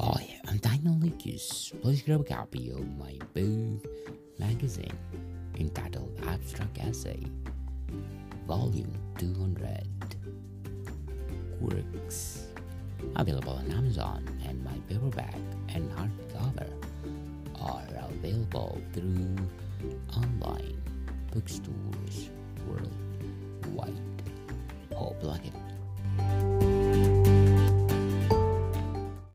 I am Daniel Lucas. Please grab a copy of my book magazine entitled Abstract Essay, Volume 200. Quirks. Available on Amazon, and my paperback and hardcover are available through online bookstores worldwide.